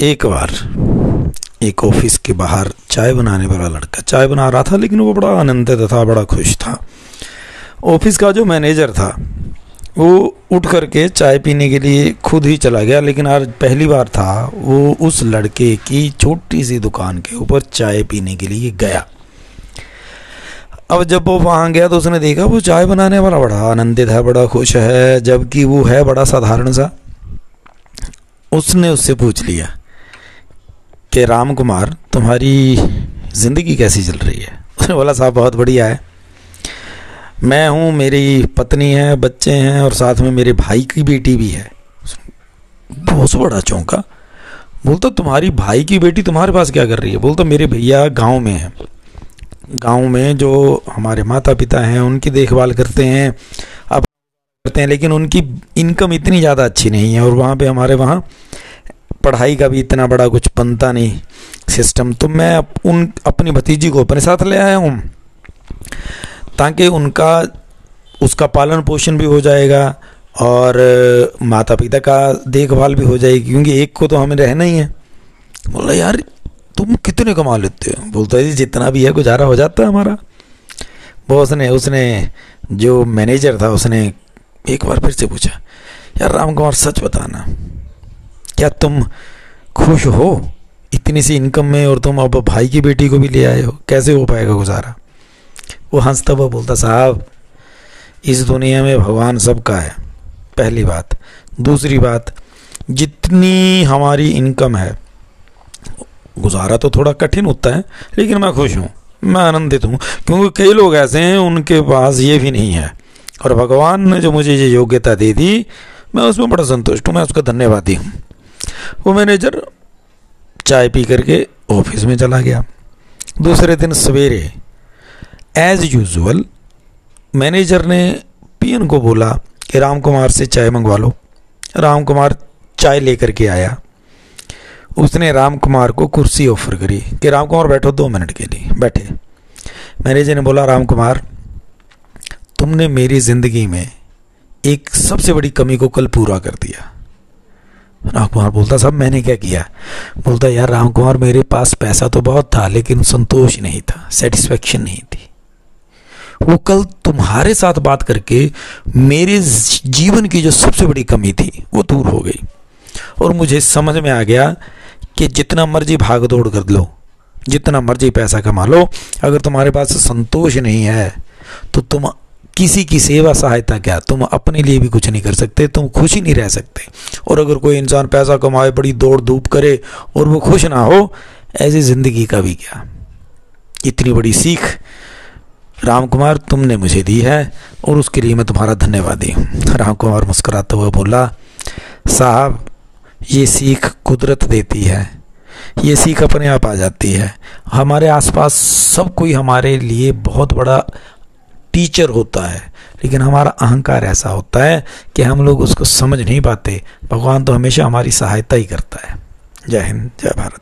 एक बार एक ऑफ़िस के बाहर चाय बनाने वाला लड़का चाय बना रहा था, लेकिन वो बड़ा आनंदित था, बड़ा खुश था। ऑफ़िस का जो मैनेजर था, वो उठ करके चाय पीने के लिए खुद ही चला गया, लेकिन आज पहली बार था, वो उस लड़के की छोटी सी दुकान के ऊपर चाय पीने के लिए गया। अब जब वो वहाँ गया तो उसने देखा, वो चाय बनाने वाला बड़ा आनंदित है, बड़ा खुश है, जबकि वो है बड़ा साधारण सा। उसने उससे पूछ लिया कि राम कुमार तुम्हारी ज़िंदगी कैसी चल रही है? उसने बोला साहब, बहुत बढ़िया है। मैं हूँ, मेरी पत्नी है, बच्चे हैं और साथ में मेरे भाई की बेटी भी है। बहुत बड़ा चौंका। बोलता, तुम्हारी भाई की बेटी तुम्हारे पास क्या कर रही है? बोलता, मेरे भैया गाँव में है। गाँव में जो हमारे माता पिता हैं, उनकी देखभाल करते हैं। अब करते हैं, लेकिन उनकी इनकम इतनी ज़्यादा अच्छी नहीं है और वहाँ पे हमारे वहाँ पढ़ाई का भी इतना बड़ा कुछ बनता नहीं सिस्टम तो मैं उन, अपनी भतीजी को अपने साथ ले आया हूँ। ताकि उनका, उसका पालन पोषण भी हो जाएगा और माता पिता का देखभाल भी हो जाएगी, क्योंकि एक को तो हमें रहना ही है। बोला, यार, तुम कितने कमा लेते हो? बोलता जी, जितना भी है, गुजारा हो जाता है हमारा। बॉस ने उसने जो मैनेजर था, उसने एक बार फिर से पूछा, यार, राम कुमार, सच बताना क्या तुम खुश हो? इतनी सी इनकम में और तुम अब भाई की बेटी को भी ले आए हो? कैसे हो पाएगा गुजारा? वो हंसता हुआ बोलता, साहब, इस दुनिया में भगवान सबका है, पहली बात। दूसरी बात, जितनी हमारी इनकम है, गुजारा तो थोड़ा कठिन होता है, लेकिन मैं खुश हूँ, मैं आनंदित हूँ, क्योंकि कई लोग ऐसे हैं, उनके पास ये भी नहीं है। और भगवान ने जो मुझे ये योग्यता दे दी, मैं उसमें बड़ा संतुष्ट हूँ, मैं उसका धन्यवादी हूँ। वो मैनेजर चाय पी करके ऑफ़िस में चला गया। दूसरे दिन सवेरे एज यूजल मैनेजर ने पीएन को बोला कि राम कुमार से चाय मंगवा लो। राम कुमार चाय लेकर के आया। उसने राम कुमार को कुर्सी ऑफ़र करी कि राम कुमार बैठो दो मिनट के लिए, बैठे। मैनेजर ने बोला राम कुमार तुमने मेरी ज़िंदगी में एक सबसे बड़ी कमी को कल पूरा कर दिया। राम कुमार बोलता, सब मैंने क्या किया? बोलता, यार राम कुमार, मेरे पास पैसा तो बहुत था, लेकिन संतोष नहीं था सेटिस्फेक्शन नहीं थी। वो कल तुम्हारे साथ बात करके मेरे जीवन की जो सबसे बड़ी कमी थी, वो दूर हो गई। और मुझे समझ में आ गया कि जितना मर्ज़ी भाग दौड़ कर लो, जितना मर्ज़ी पैसा कमा लो, अगर तुम्हारे पास संतोष नहीं है तो तुम किसी की सेवा सहायता क्या? तुम अपने लिए भी कुछ नहीं कर सकते, तुम खुश ही नहीं रह सकते। और अगर कोई इंसान पैसा कमाए, बड़ी दौड़ धूप करे और वो खुश ना हो, ऐसी ज़िंदगी का भी क्या? इतनी बड़ी सीख राम कुमार तुमने मुझे दी है और उसके लिए मैं तुम्हारा धन्यवादी हूँ। राम कुमार मुस्कुराते हुए बोला, साहब, ये सीख कुदरत देती है। ये सीख अपने आप आ जाती है। हमारे आसपास सब कोई हमारे लिए बहुत बड़ा टीचर होता है। लेकिन हमारा अहंकार ऐसा होता है कि हम लोग उसको समझ नहीं पाते। भगवान तो हमेशा हमारी सहायता ही करता है। जय हिंद, जय भारत।